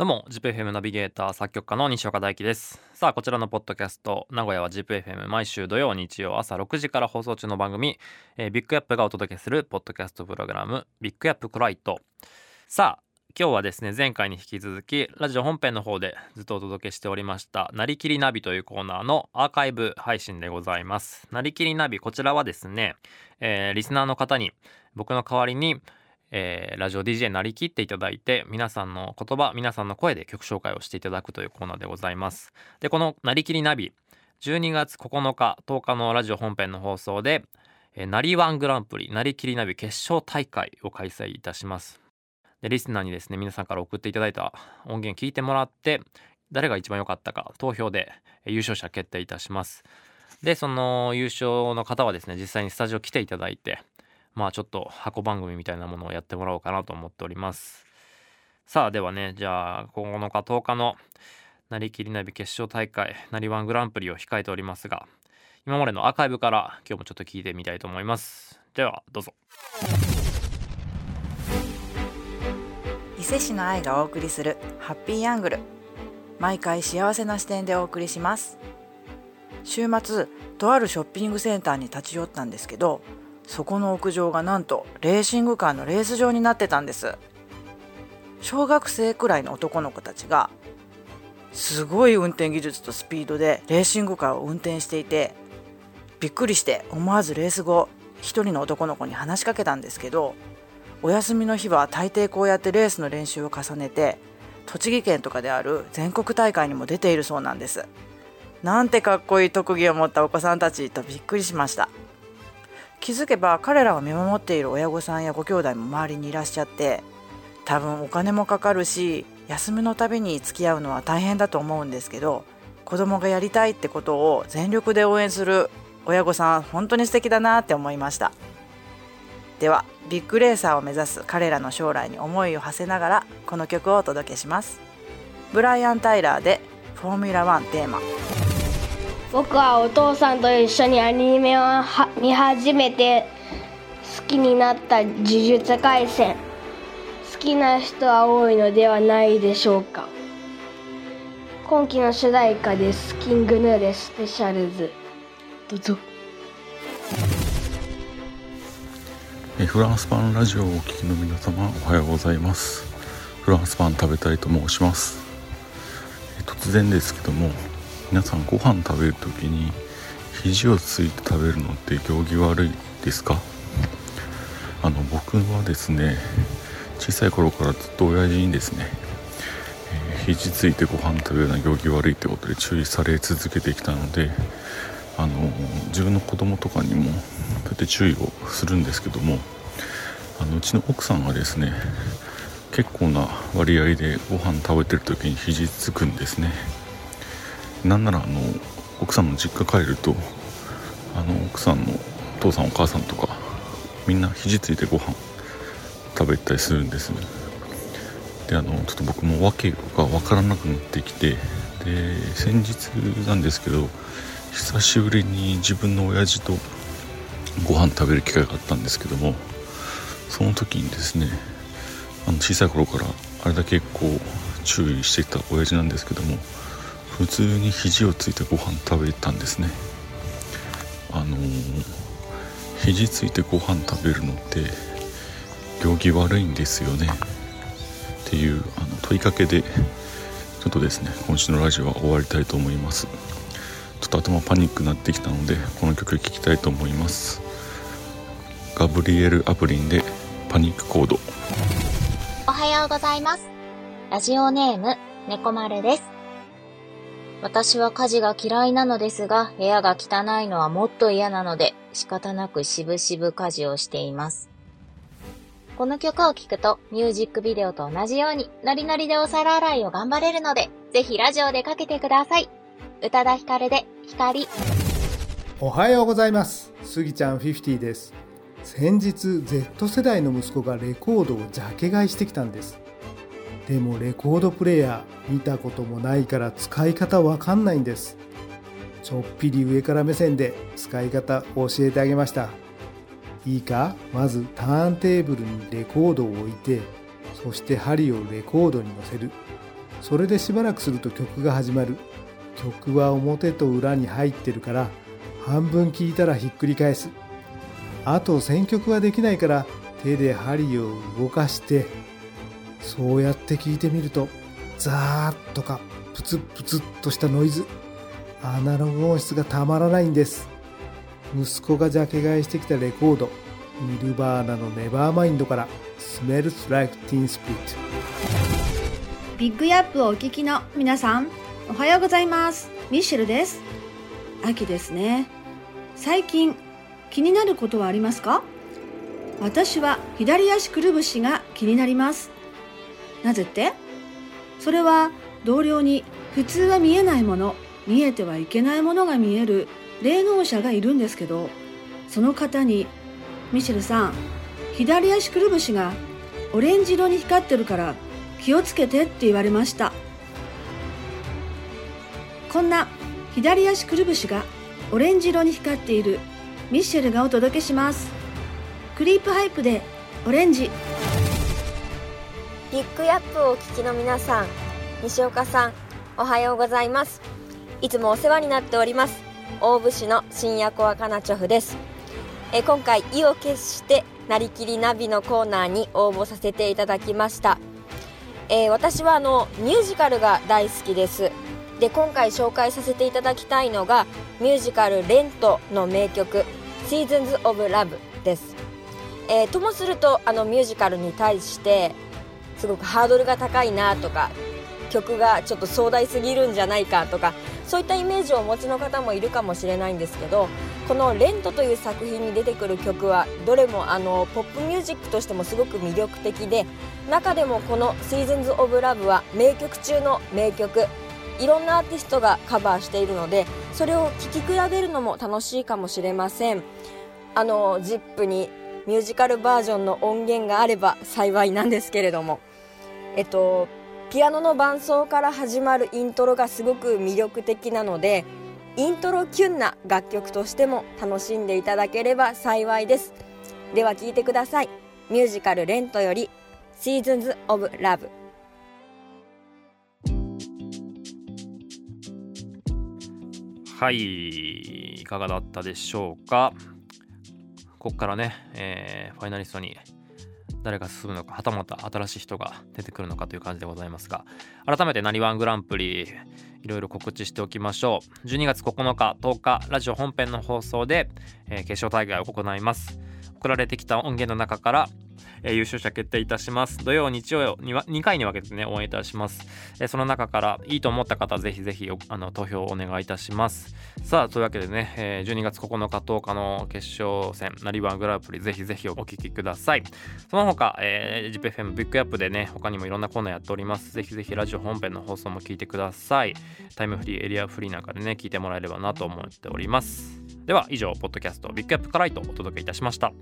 どうも ZIPFM ナビゲーター作曲家の西岡大輝です。さあこちらのポッドキャスト名古屋は ZIPFM 毎週土曜日曜朝6時から放送中の番組、えービッグアップがお届けするポッドキャストプログラムビッグアップクライト。さあ今日はですね前回に引き続きラジオ本編の方でずっとお届けしておりましたなりきりナビというコーナーのアーカイブ配信でございます。なりきりナビこちらはですね、えーリスナーの方に僕の代わりにえーラジオ DJ になりきっていただいて皆さんの言葉皆さんの声で曲紹介をしていただくというコーナーでございます。でこのなりきりナビ12月9日10日のラジオ本編の放送でえーなりワングランプリなりきりナビ決勝大会を開催いたします。でリスナーにですね皆さんから送っていただいた音源聞いてもらって誰が一番良かったか投票で優勝者決定いたします。でその優勝の方はですね実際にスタジオ来ていただいてまあちょっと箱番組みたいなものをやってもらおうかなと思っております。さあではねじゃあ9日10日のなりきりナビ決勝大会なりワングランプリを控えておりますが今までのアーカイブから今日もちょっと聞いてみたいと思います。ではどうぞ。伊勢市の愛がお送りするハッピーアングル。毎回幸せな視点でお送りします。週末とあるショッピングセンターに立ち寄ったんですけどそこの屋上がなんとレーシングカーのレース場になってたんです。小学生くらいの男の子たちがすごい運転技術とスピードでレーシングカーを運転していてびっくりして思わずレース後一人の男の子に話しかけたんですけどお休みの日は大抵こうやってレースの練習を重ねて栃木県とかである全国大会にも出ているそうなんです。なんてかっこいい特技を持ったお子さんたちとびっくりしました。気づけば彼らを見守っている親御さんやご兄弟も周りにいらっしゃって多分お金もかかるし休みのたびに付き合うのは大変だと思うんですけど子供がやりたいってことを全力で応援する親御さん本当に素敵だなって思いました。ではビッグレーサーを目指す彼らの将来に思いを馳せながらこの曲をお届けします。ブライアン・タイラーで「フォーミュラ1テーマ」僕はお父さんと一緒にアニメを見始めて好きになった呪術廻戦。好きな人は多いのではないでしょうか。今期の主題歌ですキングヌーでスペシャルズ。どうぞ。フランスパンラジオをお聞きの皆様おはようございます。フランスパン食べたいと申します。突然ですけども皆さんご飯食べる時に肘をついて食べるのって行儀悪いですか？あの僕はですね小さい頃からずっと親父にですね、えー肘ついてご飯食べるのは行儀悪いってことで注意され続けてきたのであの自分の子供とかにもそうやって注意をするんですけどもあのうちの奥さんがですね結構な割合でご飯食べてる時に肘つくんですね。なんならあの奥さんの実家帰るとあの奥さんのお父さんお母さんとかみんな肘ついてご飯食べたりするんですであのちょっと僕も訳が分からなくなってきてで先日なんですけど久しぶりに自分の親父とご飯食べる機会があったんですけどもその時にですねあの小さい頃からあれだけこう注意してきた親父なんですけども普通に肘をついてご飯食べたんですね。あのー肘ついてご飯食べるのって行儀悪いんですよね。っていうあの問いかけでちょっとですね今週のラジオは終わりたいと思います。ちょっと頭パニックになってきたのでこの曲聴きたいと思います。ガブリエル・アプリンでパニックコード。おはようございます。ラジオネーム、猫丸です。私は家事が嫌いなのですが、部屋が汚いのはもっと嫌なので、仕方なくしぶしぶ家事をしています。この曲を聴くと、ミュージックビデオと同じように、ノリノリでお皿洗いを頑張れるので、ぜひラジオでかけてください。宇多田ヒカルで、光。おはようございますスギちゃん50です先日 Z 世代の息子がレコードをジャケ買いしてきたんですでもレコードプレイヤー見たこともないから使い方わかんないんです。ちょっぴり上から目線で使い方教えてあげました。いいか？まずターンテーブルにレコードを置いてそして針をレコードに乗せる。それでしばらくすると曲が始まる。曲は表と裏に入ってるから半分聴いたらひっくり返す。あと選曲はできないから手で針を動かしてそうやって聞いてみるとザーッとかプツプツっとしたノイズアナログ音質がたまらないんです。息子がジャケ買いしてきたレコードニルバーナのネバーマインドからスメルスライクティーンスピリット。ビッグアップをお聞きの皆さんおはようございます。ミッシェルです。秋ですね。最近気になることはありますか？私は左足くるぶしが気になります。なぜって？それは同僚に普通は見えないもの見えてはいけないものが見える霊能者がいるんですけどその方に「ミシェルさん左足くるぶしがオレンジ色に光ってるから気をつけて」って言われました。こんな左足くるぶしがオレンジ色に光っているミッシェルがお届けします。クリープハイプでオレンジビッグアップをお聞きの皆さん西岡さんおはようございます。いつもお世話になっております。大府市の新夜コアカナチョフです。え今回意を決してなりきりナビのコーナーに応募させていただきました、えー、私はあのミュージカルが大好きです。で今回紹介させていただきたいのがミュージカル「レント」の名曲「Seasons of Love」です、えー、ともするとあのミュージカルに対してすごくハードルが高いなとか曲がちょっと壮大すぎるんじゃないかとかそういったイメージをお持ちの方もいるかもしれないんですけどこの「レント」という作品に出てくる曲はどれもあのポップミュージックとしてもすごく魅力的で中でもこの「Seasons of Love」は名曲中の名曲いろんなアーティストがカバーしているのでそれを聴き比べるのも楽しいかもしれません。あの ZIP にミュージカルバージョンの音源があれば幸いなんですけれども。えっとピアノの伴奏から始まるイントロがすごく魅力的なのでイントロキュンな楽曲としても楽しんでいただければ幸いです。では聴いてください。ミュージカル「レント」より「Seasons of Love」はいいかがだったでしょうか？ここからね、えー、ファイナリストに誰が進むのかはたまた新しい人が出てくるのかという感じでございますが改めてなにわんグランプリいろいろ告知しておきましょう。12月9日10日ラジオ本編の放送で、えー、決勝大会を行います。送られてきた音源の中からえー、優勝者決定いたします。土曜、日曜には2回に分けてね、応援いたします。えー、その中からいいと思った方、ぜひぜひあの投票をお願いいたします。さあ、というわけでね、えー、12月9日、10日の決勝戦、なりわグランプリ、ぜひぜひお聞きください。その他、えー、ZIPFM ビッグアップでね、他にもいろんなコーナーやっております。ぜひぜひラジオ本編の放送も聞いてください。タイムフリー、エリアフリーなんかでね、聞いてもらえればなと思っております。では、以上、ポッドキャストビッグアップからイトお届けいたしました。